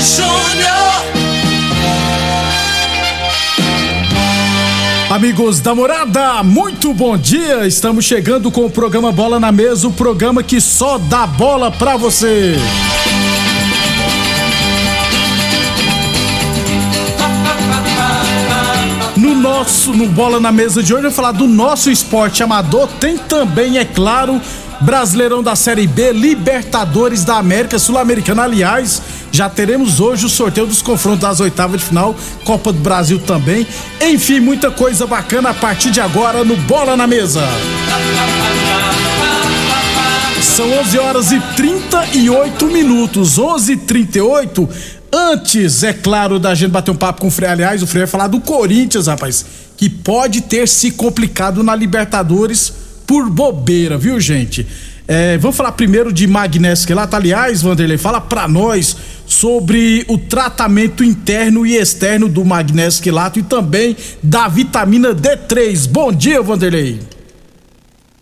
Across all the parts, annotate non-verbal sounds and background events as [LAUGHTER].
Júnior. Amigos da morada, muito bom dia! Estamos chegando com o programa Bola na Mesa o programa que só dá bola pra você. No nosso, no Bola na Mesa de hoje, eu vou falar do nosso esporte amador. Tem também, é claro, Brasileirão da Série B, Libertadores da América Sul-Americana. Aliás, já teremos hoje o sorteio dos confrontos das oitavas de final, Copa do Brasil também. Enfim, muita coisa bacana a partir de agora no Bola na Mesa. São 11 horas e 38 minutos. 11 h 38 Antes, é claro, da gente bater um papo com o Frei, aliás, o Frei vai falar do Corinthians, rapaz, que pode ter se complicado na Libertadores por bobeira, viu, gente? É, vamos falar primeiro de magnésio quelato. Aliás, Vanderlei, fala pra nós sobre o tratamento interno e externo do magnésio quelato e também da vitamina D3. Bom dia, Vanderlei.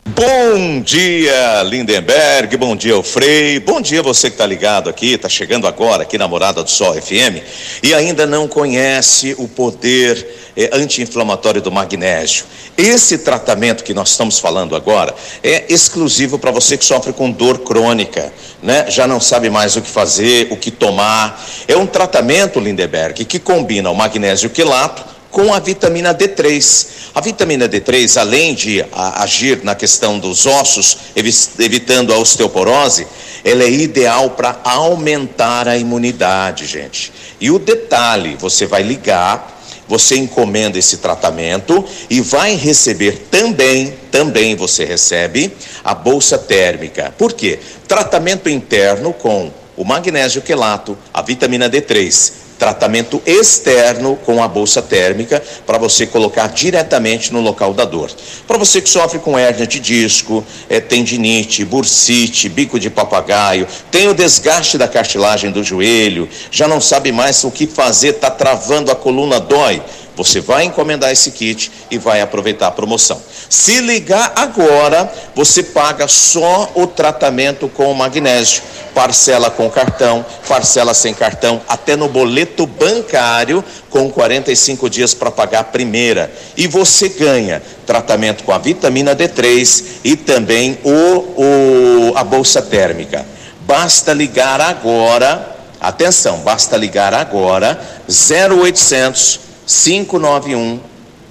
Bom dia, Lindenberg. Bom dia, Frei. Bom dia, você que está ligado aqui, está chegando agora aqui na Morada do Sol FM e ainda não conhece o poder eh, anti-inflamatório do magnésio. Esse tratamento que nós estamos falando agora é exclusivo para você que sofre com dor crônica, né? Já não sabe mais o que fazer, o que tomar. É um tratamento, Lindenberg, que combina o magnésio quelato com a vitamina D3. A vitamina D3, além de agir na questão dos ossos, evi evitando a osteoporose, ela é ideal para aumentar a imunidade, gente. E o detalhe, você vai ligar, você encomenda esse tratamento e vai receber também, também você recebe a bolsa térmica. Por quê? Tratamento interno com o magnésio quelato, a vitamina D3 tratamento externo com a bolsa térmica para você colocar diretamente no local da dor. Para você que sofre com hérnia de disco, é, tendinite, bursite, bico de papagaio, tem o desgaste da cartilagem do joelho, já não sabe mais o que fazer, está travando a coluna, dói. Você vai encomendar esse kit e vai aproveitar a promoção. Se ligar agora, você paga só o tratamento com o magnésio. Parcela com cartão, parcela sem cartão, até no boleto bancário, com 45 dias para pagar a primeira. E você ganha tratamento com a vitamina D3 e também o, o, a bolsa térmica. Basta ligar agora, atenção, basta ligar agora, 0800 591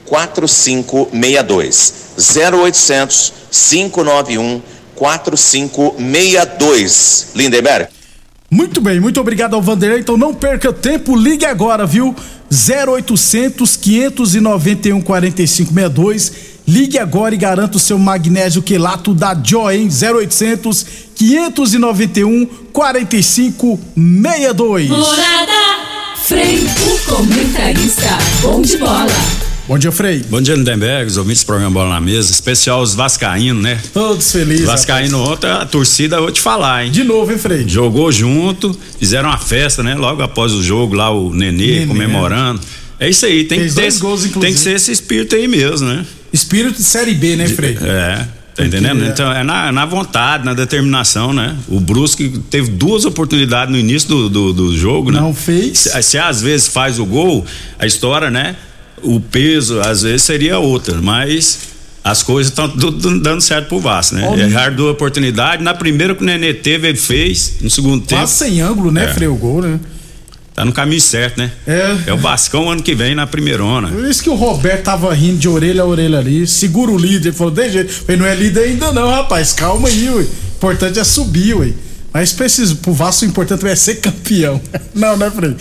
4562. 0800 591 4562. Lindenberg. Muito bem, muito obrigado ao Vanderlei. Então não perca tempo, ligue agora, viu? 0800 591 4562. Ligue agora e garanta o seu magnésio quelato da Joy, hein? 0800 591 4562. Morada Frei, o comentarista, bom de bola. Bom dia, Frei. Bom dia, Lindenberg, os ouvintes do programa Bola na Mesa, especial os vascaínos, né? Todos felizes. Vascaíno ontem, a torcida, vou te falar, hein? De novo, hein, Frei? Jogou junto, fizeram uma festa, né? Logo após o jogo, lá o Nenê, Nenê. comemorando. É isso aí, tem Fez que, ter, gols, tem que ser esse espírito aí mesmo, né? Espírito de Série B, né, Frei? É. Tá entendendo? é. Então é na, na vontade, na determinação, né? O Brusque teve duas oportunidades no início do, do, do jogo, né? Não fez. Se, se às vezes faz o gol, a história, né? O peso, às vezes seria outra, mas as coisas estão dando certo pro Vasco, né? Ó, Errar duas oportunidades. Na primeira que o Nenê teve, ele fez. No segundo tempo. Quase sem ângulo, né, É. O gol, né? Tá no caminho certo, né? É. É o Vascão ano que vem na primeirona. Por isso que o Roberto tava rindo de orelha a orelha ali. Segura o líder. Ele falou, de jeito. Ele não é líder ainda não, rapaz. Calma aí, ué. O importante é subir, ué. Mas esses, pro Vasco o importante é ser campeão. [LAUGHS] Não, né, Frei?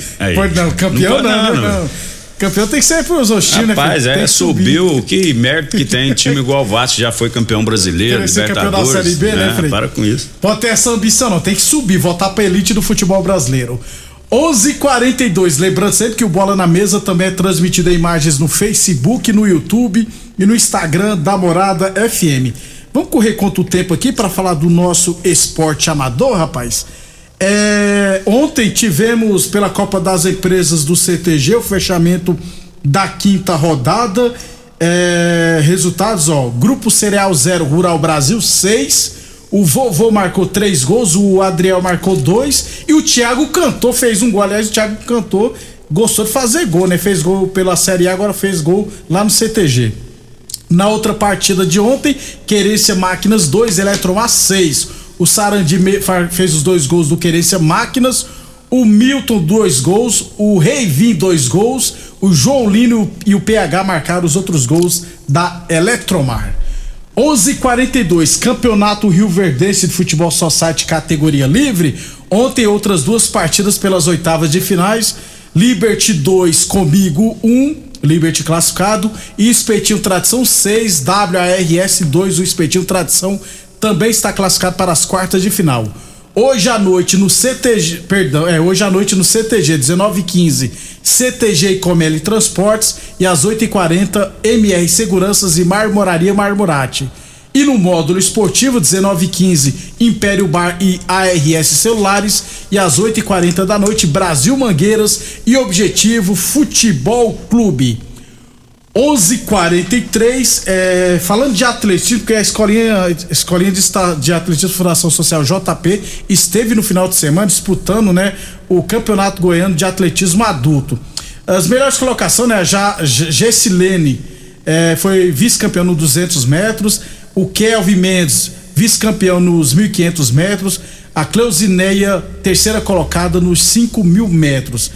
Não, campeão Não não, não, não. Campeão tem que ser pros hostis, né, Rapaz, é, subiu. Que mérito que tem. Time igual o Vasco já foi campeão brasileiro, Querer ser campeão da Libertadores. Série B, né, Frei? Para com isso. Pode ter essa ambição, não. Tem que subir, voltar pra elite do futebol brasileiro. 11:42. Lembrando sempre que o Bola na Mesa também é transmitido em imagens no Facebook, no YouTube e no Instagram da Morada FM. Vamos correr contra o tempo aqui para falar do nosso esporte amador, rapaz. É, ontem tivemos pela Copa das Empresas do CTG o fechamento da quinta rodada. É, resultados, ó. Grupo Cereal 0, Rural Brasil 6. O vovô marcou três gols, o Adriel marcou dois e o Thiago cantou, fez um gol. Aliás, o Thiago cantou, gostou de fazer gol, né? Fez gol pela Série A, agora fez gol lá no CTG. Na outra partida de ontem, Querência Máquinas 2, Eletromar 6. O Sarandi fez os dois gols do Querência Máquinas. O Milton, dois gols. O Reivin, dois gols. O João Lino e o PH marcaram os outros gols da Eletromar. 11:42 Campeonato Rio Verdense de Futebol Society categoria livre. Ontem outras duas partidas pelas oitavas de finais. Liberty 2 comigo 1, Liberty classificado e Espetinho Tradição 6, WARS 2, o Espetinho Tradição também está classificado para as quartas de final. Hoje à noite no CTG, perdão, é hoje à noite no CTG 19:15, CTG e Comeli Transportes e às 8h40 MR Seguranças e Marmoraria Marmorate. E no módulo esportivo 19:15 Império Bar e ARS Celulares e às 8h40 da noite Brasil Mangueiras e Objetivo Futebol Clube. 11:43 é, falando de atletismo, porque a escolinha, escolinha de, de atletismo Fundação Social JP esteve no final de semana disputando, né, o Campeonato Goiano de Atletismo Adulto. As melhores colocações, né, já Gessilene é, foi vice-campeão nos 200 metros, o Kelvin Mendes vice-campeão nos 1.500 metros, a Cleusineia terceira colocada nos 5 mil metros.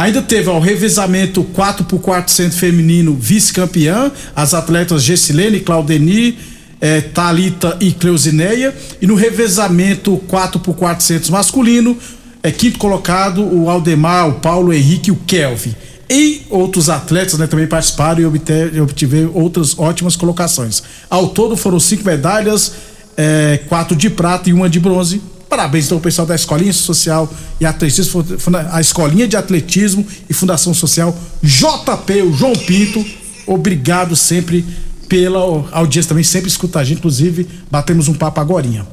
Ainda teve ó, o revezamento 4x400 feminino vice-campeã, as atletas Gessilene, Claudeni, eh, Talita e Cleusineia. E no revezamento 4x400 masculino, é quinto colocado o Aldemar, o Paulo Henrique e o Kelvin. E outros atletas né, também participaram e obter- obtiveram outras ótimas colocações. Ao todo foram cinco medalhas, eh, quatro de prata e uma de bronze. Parabéns então ao pessoal da Escolinha Social e Atletismo, a Escolinha de Atletismo e Fundação Social JP, o João Pinto. Obrigado sempre pela audiência também, sempre escuta a gente, inclusive batemos um papo agorinha.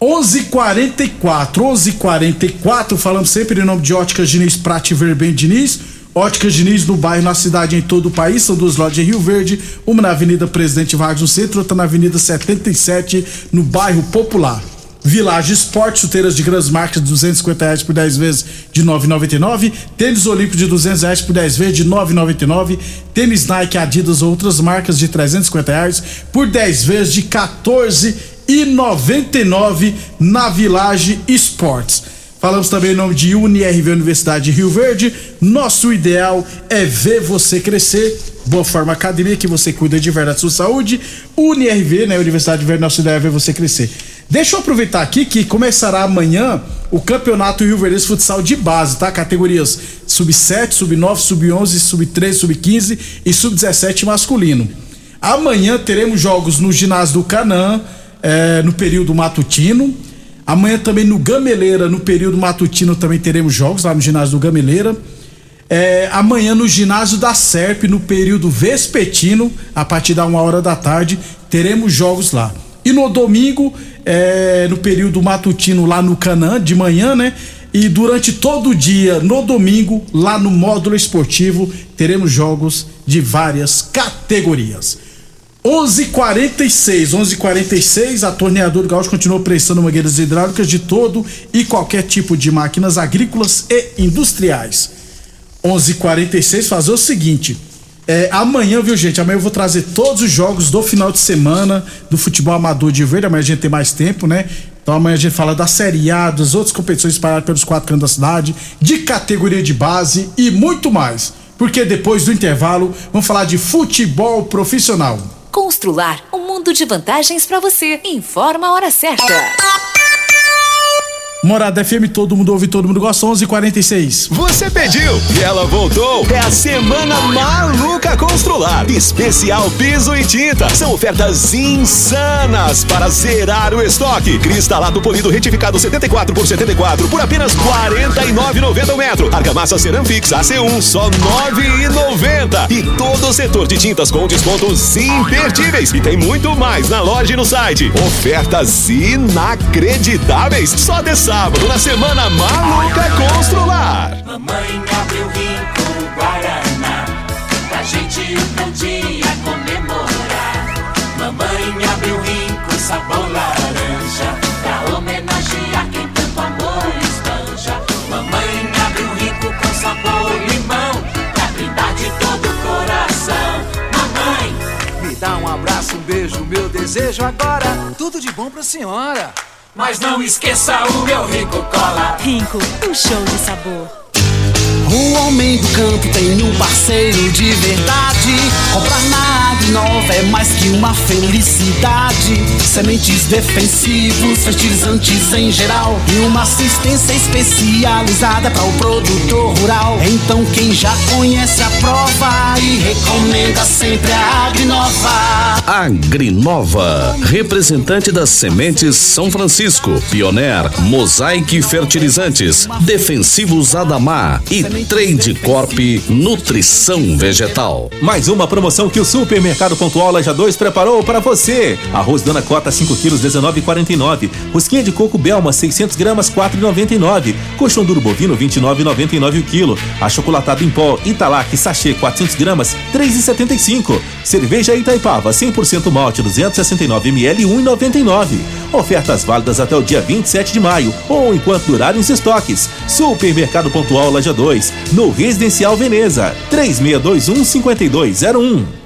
11:44, 11:44, falamos sempre em nome de Óticas Diniz, Prate Verben Diniz. Óticas Diniz no bairro, na cidade, em todo o país. São duas lojas em Rio Verde, uma na Avenida Presidente Vargas no centro, outra na Avenida 77, no bairro Popular. Village Esporte, chuteiras de grandes marcas de 250 reais por 10 vezes de 9,99. Tênis Olímpico de 200 reais por 10 vezes de 9,99. Tênis Nike, Adidas ou outras marcas de 350 reais por 10 vezes de 14,99 na Village Esportes. Falamos também em nome de UniRV Universidade de Rio Verde. Nosso ideal é ver você crescer. Boa Forma Academia, que você cuida de verdade da sua saúde. UniRV, né? Universidade de Verde, nosso ideal é ver você crescer. Deixa eu aproveitar aqui que começará amanhã o Campeonato Rio Verde Futsal de base, tá? Categorias sub-7, sub-9, sub-11, sub-13, sub-15 e sub-17 masculino. Amanhã teremos jogos no ginásio do Canã, eh, no período matutino. Amanhã também no Gameleira, no período matutino, também teremos jogos lá no ginásio do Gameleira. É, amanhã no ginásio da Serp, no período vespertino, a partir da uma hora da tarde, teremos jogos lá. E no domingo, é, no período matutino lá no Canã, de manhã, né? E durante todo o dia, no domingo, lá no módulo esportivo, teremos jogos de várias categorias. 11:46, 11:46, a torneadora Gaúcho continua prestando mangueiras hidráulicas de todo e qualquer tipo de máquinas agrícolas e industriais. 11:46 fazer o seguinte, é, amanhã, viu gente? Amanhã eu vou trazer todos os jogos do final de semana do futebol amador de verde. Amanhã a gente tem mais tempo, né? Então amanhã a gente fala da Série A, das outras competições espalhadas pelos quatro cantos da cidade, de categoria de base e muito mais. Porque depois do intervalo vamos falar de futebol profissional. Constrular um mundo de vantagens para você. Informa a hora certa. Morada FM, todo mundo ouve, todo mundo gosta, 11:46. Você pediu e ela voltou. É a semana maluca Constrular. Especial piso e tinta. São ofertas insanas para zerar o estoque. Cristalato polido retificado 74 por 74 por apenas R$ 49,90 o metro. Argamassa Ceramfix AC1 só R$ 9,90. E todo o setor de tintas com descontos imperdíveis. E tem muito mais na loja e no site. Ofertas inacreditáveis. Só de sábado na semana maluca Constrular. Mamãe abriu rico Guaraná Pra gente um dia comemorar Mamãe abriu rico sabor laranja Pra homenagear quem tanto amor espanja Mamãe abriu rico com sabor limão Pra brindar de todo o coração Mamãe, Me dá um abraço, um beijo, meu desejo agora. Tudo de bom pra senhora. Mas não esqueça o meu rico cola Rinco, um show de sabor. O homem do campo tem um parceiro de verdade. Comprar na Agrinova é mais que uma felicidade. Sementes defensivos, fertilizantes em geral. E uma assistência especializada para o produtor rural. Então quem já conhece a prova e recomenda sempre a Agrinova. Agrinova, representante das sementes São Francisco, Pioneer, Mosaic Fertilizantes, Defensivos Adamar e Trade Corp Nutrição Vegetal. Mais uma promoção que o Supermercado Pontual Loja 2 preparou para você. Arroz Dona Cota 5 quilos 19,49. Rosquinha de coco Belma 600 gramas 4,99. Colchão duro bovino 29,99 o quilo. Achocolatado em pó Italac sachê 400 gramas 3,75. Cerveja Itaipava 100% malte 269 ml 1,99. Ofertas válidas até o dia 27 de maio ou enquanto durarem os estoques. Supermercado Pontual Loja 2, no Residencial Veneza, 3621 5201.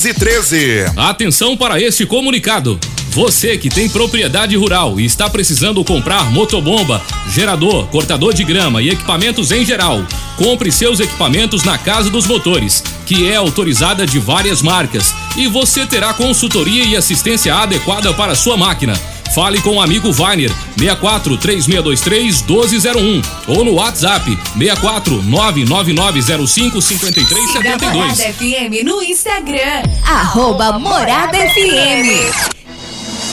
Atenção para este comunicado. Você que tem propriedade rural e está precisando comprar motobomba, gerador, cortador de grama e equipamentos em geral, compre seus equipamentos na Casa dos Motores, que é autorizada de várias marcas, e você terá consultoria e assistência adequada para sua máquina. Fale com o amigo Vainer 64 3623 1201 ou no WhatsApp 64 99905 Siga a Morada 5372. FM no Instagram. Arroba Morada FM.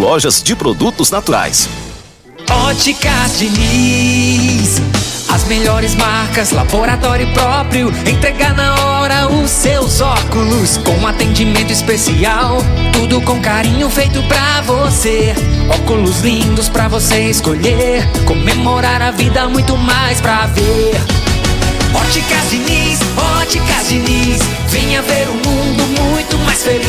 lojas de produtos naturais. Óticas Diniz. As melhores marcas, laboratório próprio. Entregar na hora os seus óculos. Com atendimento especial. Tudo com carinho feito pra você. Óculos lindos pra você escolher. Comemorar a vida, muito mais pra ver. Óticas Diniz, Óticas Diniz. Venha ver um mundo muito mais feliz.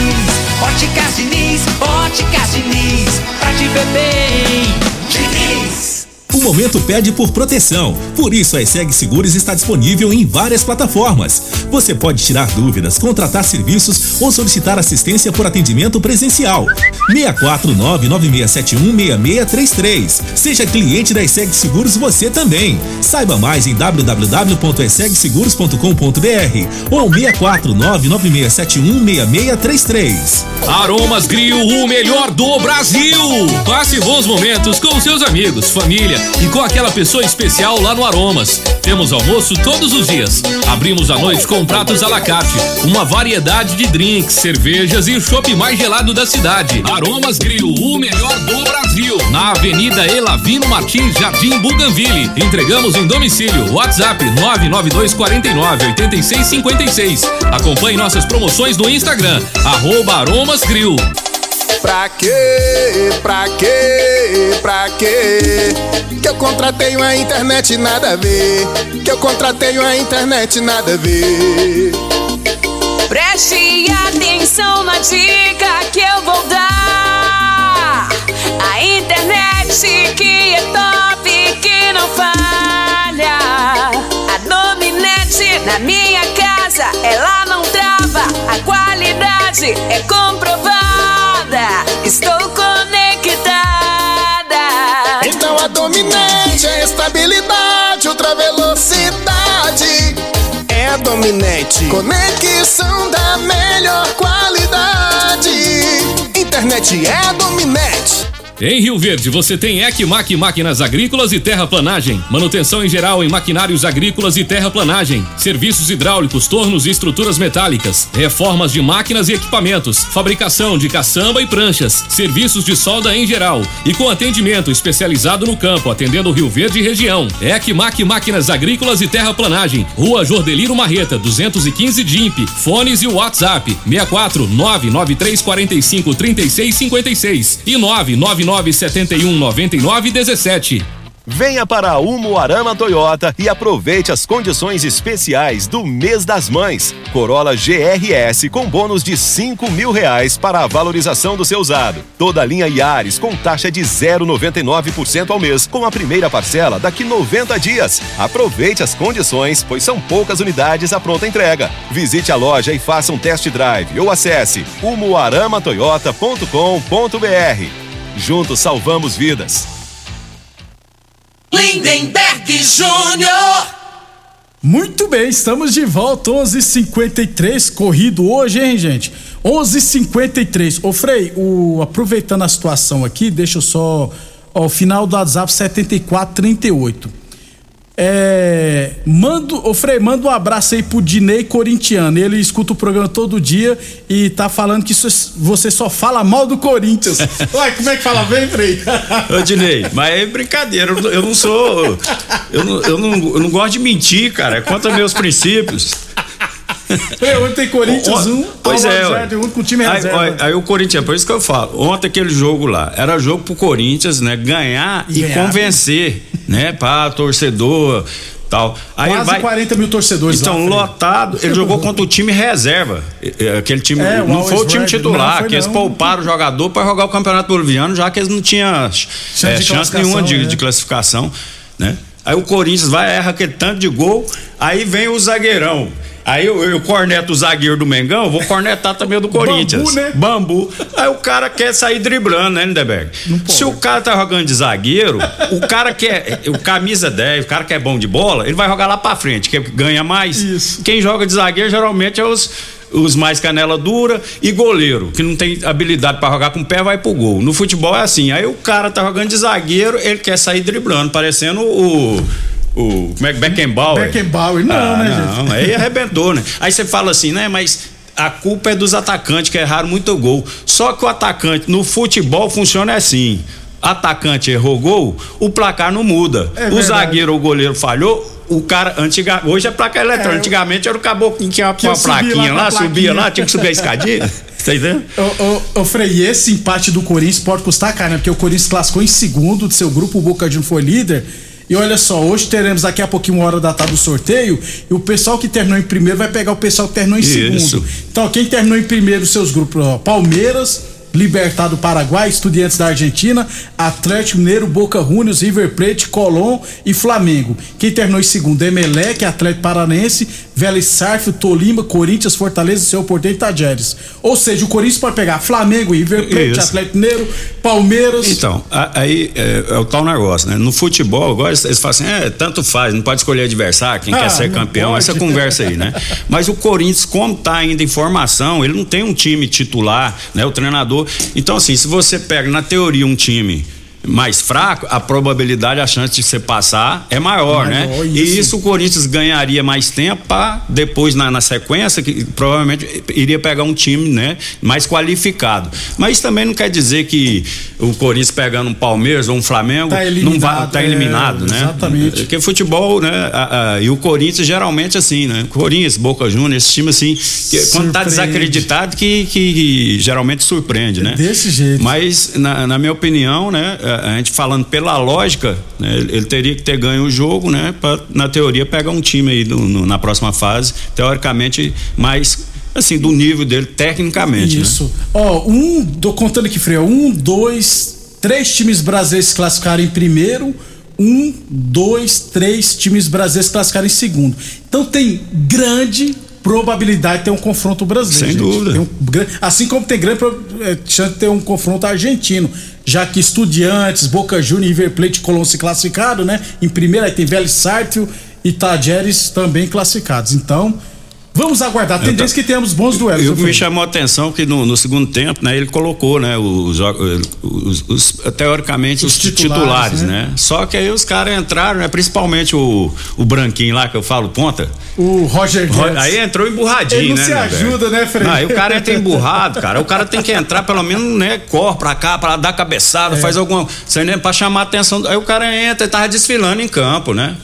Óticas Diniz, Óticas Diniz. Pra te ver bem, Diniz. O momento pede por proteção. Por isso, a ESEG Seguros está disponível em várias plataformas. Você pode tirar dúvidas, contratar serviços ou solicitar assistência por atendimento presencial. 64996716633. Seja cliente da ESEG Seguros você também. Saiba mais em www.esegseguros.com.br ou 64996716633. Aromas Grill, o melhor do Brasil. Passe bons momentos com seus amigos, família e com aquela pessoa especial lá no Aromas. Temos almoço todos os dias. Abrimos à noite com pratos à la carte, uma variedade de drinks, cervejas e o chopp mais gelado da cidade. Aromas Grill, o melhor do Brasil. Na Avenida Elavino Martins, Jardim Buganville. Entregamos em domicílio. WhatsApp 99249 8656. Acompanhe nossas promoções no Instagram, arroba Aromas Grill. Pra quê? Pra quê? Pra quê? Que eu contratei uma internet nada a ver. Que eu contratei uma internet nada a ver. Preste atenção na dica que eu vou dar. A internet que é top, que não falha. A dominante na minha casa, ela não trava. A qualidade é comprovada. Estou conectada. Dominante é estabilidade, ultra velocidade. É dominante. Conexão da melhor qualidade. Internet é dominante. Em Rio Verde, você tem Ecmac Máquinas Agrícolas e Terraplanagem. Manutenção em geral em maquinários agrícolas e terraplanagem. Serviços hidráulicos, tornos e estruturas metálicas. Reformas de máquinas e equipamentos. Fabricação de caçamba e pranchas. Serviços de solda em geral. E com atendimento especializado no campo, atendendo Rio Verde e região. Ecmac Máquinas Agrícolas e Terraplanagem. Rua Jordeliro Marreta, 215 DIMP. Fones e WhatsApp: 64 99345 3656 e 999 71 99 17. Venha para a Umuarama Toyota e aproveite as condições especiais do mês das mães. Corolla GRS com bônus de 5 mil reais para a valorização do seu usado. Toda a linha Yaris com taxa de 0,99% ao mês, com a primeira parcela daqui 90 dias. Aproveite as condições, pois são poucas unidades à pronta entrega. Visite a loja e faça um test drive ou acesse umuaramatoyota.com.br. Juntos salvamos vidas. Lindenberg Júnior. Muito bem, estamos de volta, 11:53 corrido hoje, hein, gente? 11:53. Ô Frei, o aproveitando a situação aqui, deixa eu só ó, o final do WhatsApp 7438. É, mando, ô Frei, manda um abraço aí pro Dinei Corintiano. Ele escuta o programa todo dia e tá falando que isso- você só fala mal do Corinthians. [LAUGHS] Ué, como é que fala bem, Frei? Ô, Dinei, mas é brincadeira, eu não- eu não sou. Eu não, eu, não, eu não gosto de mentir, cara. É contra meus princípios. Frei, [LAUGHS] ontem tem Corinthians Ó, 1, Pois é, ué. um com o time aí, reserva. ó, aí o Corinthians, por isso que eu falo, ontem aquele jogo lá, era jogo pro Corinthians, né, ganhar e, Ganhar. convencer, né, pra torcedor, tal. Aí Quase vai 40 mil torcedores então, lá, lotado, ele jogou [LAUGHS] contra o time reserva. Aquele time, É, não foi o time titular, foi que eles não. pouparam o jogador para jogar o Campeonato Boliviano, já que eles não tinham eh, de chance nenhuma de, é. de classificação, né? Aí o Corinthians vai, erra aquele tanto de gol, aí vem o zagueirão. Aí eu, eu corneto o zagueiro do Mengão, vou cornetar também o do [LAUGHS] Corinthians. né? Bambu. Aí o cara quer sair driblando, né, Lindeberg? Se o cara tá jogando de zagueiro, o cara que é o camisa 10, o cara que é bom de bola, ele vai jogar lá pra frente, que ganha mais. Quem joga de zagueiro geralmente é os os mais canela dura e goleiro, que não tem habilidade pra jogar com o pé, vai pro gol. No futebol é assim. Aí o cara tá jogando de zagueiro, ele quer sair driblando, parecendo o o como é que Beckenbauer? Beckenbauer, não, Ah, né, não, gente? aí arrebentou, né? Aí você fala assim, né, mas a culpa é dos atacantes que erraram muito gol. Só que o atacante no futebol funciona assim. Atacante errou gol, o placar não muda. É o verdade. zagueiro ou o goleiro falhou, o cara antiga, hoje é placa eletrônica. Antigamente era o caboclo que tinha uma, subia plaquinha lá lá, com a subia plaquinha. lá, tinha que subir a escadinha. [LAUGHS] Tá entendendo? Ô, ô, ô, Frei, e esse empate do Corinthians pode custar caro, né? Porque o Corinthians classificou em segundo do seu grupo, o Boca Juniors foi líder. E olha só, hoje teremos daqui a pouquinho uma hora da tarde o sorteio e o pessoal que terminou em primeiro vai pegar o pessoal que terminou em Isso. segundo. Então, quem terminou em primeiro, seus grupos, ó, Palmeiras, Libertad do Paraguai, Estudiantes da Argentina, Atlético Mineiro, Boca Juniors, River Plate, Colón e Flamengo. Quem terminou em segundo, Emelec, Atlético Paranense, Vélez Sarf, Tolima, Corinthians, Fortaleza, Seu Porteiro e Tajeres. Ou seja, o Corinthians pode pegar Flamengo, River Plate, Isso. Atlético Mineiro, Palmeiras. Então, aí é, é o tal negócio, né? No futebol, agora eles, falam assim, é, tanto faz, não pode escolher adversário, quem Ah, quer ser campeão, pode. essa conversa aí, né? [LAUGHS] Mas o Corinthians, como tá ainda em formação, ele não tem um time titular, né? O treinador. Então, assim, se você pega na teoria um time mais fraco, a probabilidade, a chance de você passar é maior, né? Maior, E isso. isso o Corinthians ganharia mais tempo para depois na, na sequência que provavelmente iria pegar um time, né, mais qualificado. Mas isso também não quer dizer que o Corinthians pegando um Palmeiras ou um Flamengo Tá não vai eliminado, tá é, eliminado, né? exatamente. Porque futebol, né, a- a- e o Corinthians geralmente assim, né? Corinthians, Boca Juniors, esse time assim, que quando tá desacreditado que, que, que geralmente surpreende, né? Desse jeito. Mas, na, na minha opinião, né, a, gente falando pela lógica, né, ele, teria que ter ganho o jogo, né, pra, na teoria, pegar um time aí no- no- na próxima fase, teoricamente, mais, assim, do nível dele, tecnicamente. né? Isso. Ó, um, tô contando aqui, Freio. Um, dois, três times brasileiros se classificaram em primeiro. Um, dois, três times brasileiros se classificaram em segundo. Então tem grande probabilidade de ter um confronto brasileiro. Sem gente. dúvida. Um assim como tem grande eh, chance de ter um confronto argentino. Já que Estudiantes, Boca Juniors, River Plate e Colón se classificaram, né? Em primeiro aí tem Vélez Sarsfield e Tajeres também classificados. Então, vamos aguardar. A tendência é que tenhamos bons duelos. E o que me chamou a atenção que no, no segundo tempo, né, ele colocou, né, os, os- os- teoricamente os, Os titulares, titulares, né? Só que aí os caras entraram, né, principalmente o, o branquinho lá que eu falo ponta. O Roger Ro- Guedes. Aí entrou emburradinho, Ele não né? se né, velho? ajuda, né, Frei? Não, aí o cara entra emburrado, cara. O cara tem que entrar, pelo menos, né, cor pra cá, pra dar cabeçada, É. faz alguma. Você nem pra chamar a atenção. Aí o cara entra e tava desfilando em campo, né?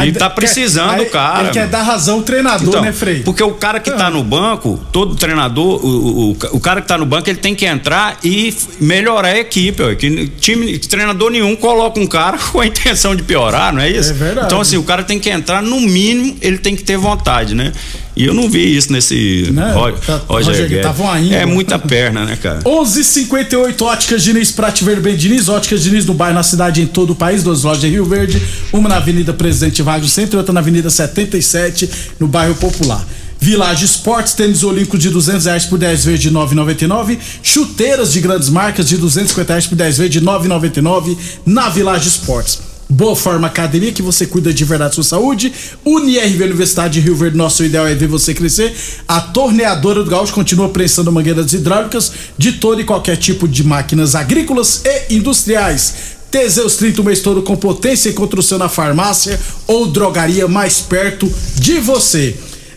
Aí e tá quer- precisando o cara. Ele quer dar razão ao treinador, Então, né, Frei? Porque o cara que tá no banco, todo treinador, o, o, o- cara que tá no banco, ele tem que entrar e melhorar a equipe. Ó, que time, treinador nenhum coloca um cara [LAUGHS] com a intenção de piorar, não é isso? É verdade. Então, assim, o cara tem que entrar, no mínimo, ele tem que ter vontade, né? E eu não vi isso nesse Né? Ro- Tá- Roger Roger, Guedes. É muita perna, né, cara? 11:58 Óticas Diniz, Prate Verde Bem Diniz, Óticas Diniz no bairro, na cidade, em todo o país, duas lojas em Rio Verde, uma na Avenida Presidente Vargas Centro e outra na Avenida 77, no bairro Popular. Village Esportes, tênis olímpicos de 200 reais por 10 vezes de 9,99. Chuteiras de grandes marcas de 250 reais por 10 vezes de 9,99 na Village Esportes. Boa Forma Academia, que você cuida de verdade da sua saúde. UniRV Universidade de Rio Verde, nosso ideal é ver você crescer. A torneadora do Gaúcho continua prensando mangueiras hidráulicas de todo e qualquer tipo de máquinas agrícolas e industriais. Teseus 30 o mês todo com potência e construção na farmácia ou drogaria mais perto de você.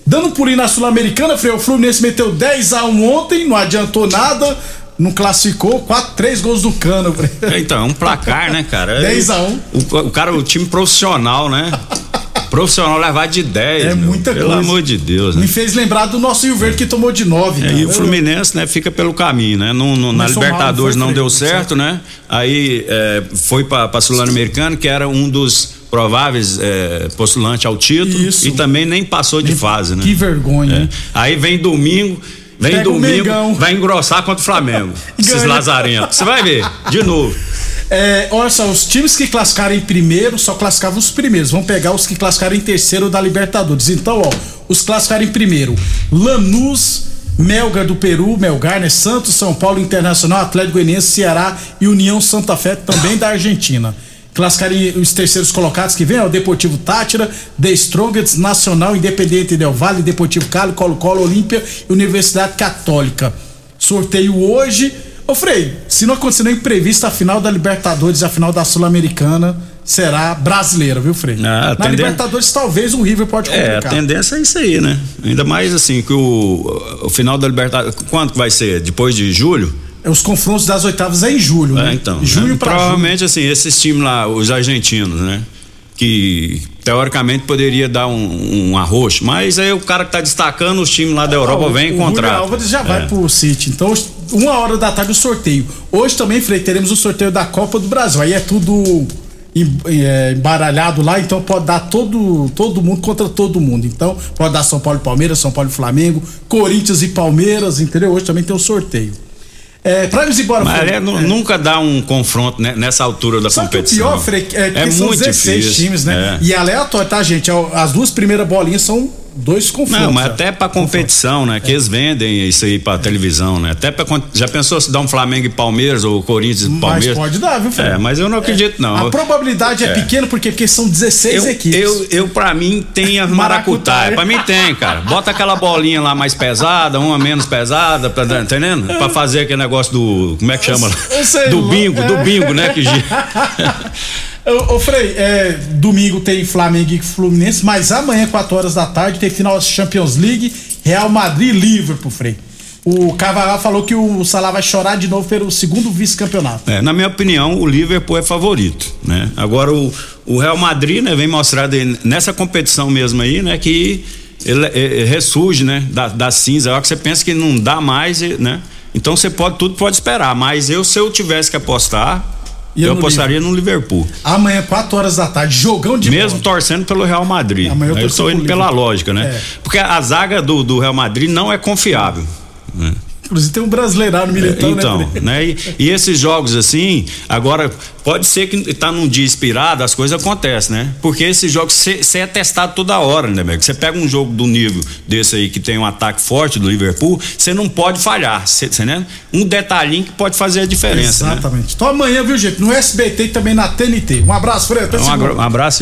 Dando um pulinho na Sul-Americana, Freio, Fluminense meteu 10 a 1 ontem, não adiantou nada, não classificou, 4, 3 gols do Cano, [LAUGHS] Então, é um placar, né, cara? [LAUGHS] 10 a 1. O, o cara, o time profissional, né? profissional levar de 10. É meu. muita Pelo coisa. amor de Deus, né? Me fez lembrar do nosso Rio Verde que tomou de 9. É, e o Fluminense, né, fica pelo caminho, né? Não- não- na mal, Libertadores foi, não deu foi certo, né? Aí é, foi pra, pra Sul-Americano, que era um dos prováveis é, postulantes ao título. Isso. E também nem passou de fase, né? Que vergonha. É. Aí vem domingo. Vem Pega domingo, Mengão. vai engrossar contra o Flamengo. [LAUGHS] esses Ganha. lazarentos. Você vai ver, de novo. É, olha só, os times que classificaram em primeiro só classificavam os primeiros. Vamos pegar os que classificaram em terceiro da Libertadores. Então, ó, os classificaram em primeiro: Lanús, Melgar do Peru, Melgar, né? Santos, São Paulo, Internacional, Atlético Goianiense, Ceará e União Santa Fé, também da Argentina. Classificaram em- os terceiros colocados que vem, é o Deportivo Tátira, The Strongest, Nacional, Independente Del Vale, Deportivo Cali, Colo-Colo, Olímpia e Universidade Católica. Sorteio hoje. Ô Frei, se não acontecer nenhum imprevisto, a final da Libertadores e a final da Sul-Americana será brasileira, viu, Frei? Ah, Na Libertadores talvez o River pode É, a complicar. tendência é isso aí, né? Ainda mais assim, que o, o final da Libertadores. Quando que vai ser? Depois de julho? Os confrontos das oitavas é em julho, né? É, então. Junho né? Provavelmente, assim, esses times lá, os argentinos, né? Que teoricamente poderia dar um, um arroxo, mas aí o cara que tá destacando os times lá da Europa Ah, o- vem o encontrar. Julio Álvares já vai É. pro City. Então, uma hora da tarde o sorteio. Hoje também, Frei, teremos o sorteio da Copa do Brasil. Aí é tudo é, embaralhado lá, então pode dar todo, todo mundo contra todo mundo. Então, pode dar São Paulo e Palmeiras, São Paulo e Flamengo, Corinthians e Palmeiras, entendeu? Hoje também tem o sorteio. É, pra irmos embora, Mas é, nu- nunca dá um confronto né, nessa altura da Só que o competição. pior, Frei, é que é são muito 16 difícil. times, né? é. E é aleatório, tá, gente? As duas primeiras bolinhas são dois confrontos. Não, mas já. até pra competição, né? Que eles vendem isso aí pra televisão, né? Até pra. con- Já pensou se dá um Flamengo e Palmeiras ou Corinthians e Mas Palmeiras? pode dar, viu, Frei? É, mas eu não acredito, não. A probabilidade é, É. pequena porque, porque são 16 Eu, equipes. eu, eu, pra mim, tem a maracutaia. Pra mim tem, cara. Bota aquela bolinha lá mais pesada, uma menos pesada, tá entendendo? Pra fazer aquele negócio do. Como é que chama? eu sei, do bingo, do é. bingo, né? Que [LAUGHS] gira. Ô, ô Frei, é, domingo tem Flamengo e Fluminense, mas amanhã, 4 horas da tarde, tem final da Champions League, Real Madrid e Liverpool, Frei. O Carvalhal falou que o Salah vai chorar de novo pelo segundo vice-campeonato. É, na minha opinião, o Liverpool é favorito, né? Agora o, o Real Madrid, né, vem mostrado nessa competição mesmo aí, né, que ele, ele ressurge, né, da, da cinza. Hora que você pensa que não dá mais, né? Então você pode tudo pode esperar, mas eu se eu tivesse que apostar, Ia eu apostaria no Liverpool. Amanhã, 4 horas da tarde, jogão de Mesmo torcendo pelo Real Madrid. Amanhã eu eu estou indo pela lógica, né? É. Porque a zaga do, do Real Madrid não é confiável. Né? Inclusive tem um brasileirão no Militão, então, né? Né? E, e esses jogos assim, agora pode ser que tá num dia inspirado, as coisas acontecem, né? Porque esses jogos você é testado toda hora, né, Beck? Você pega um jogo do nível desse aí que tem um ataque forte do Liverpool, você não pode falhar, você né? Um detalhinho que pode fazer a diferença, né? Exatamente. Então amanhã, viu, gente? No SBT e também na TNT. Um abraço, Um abra- um abraço e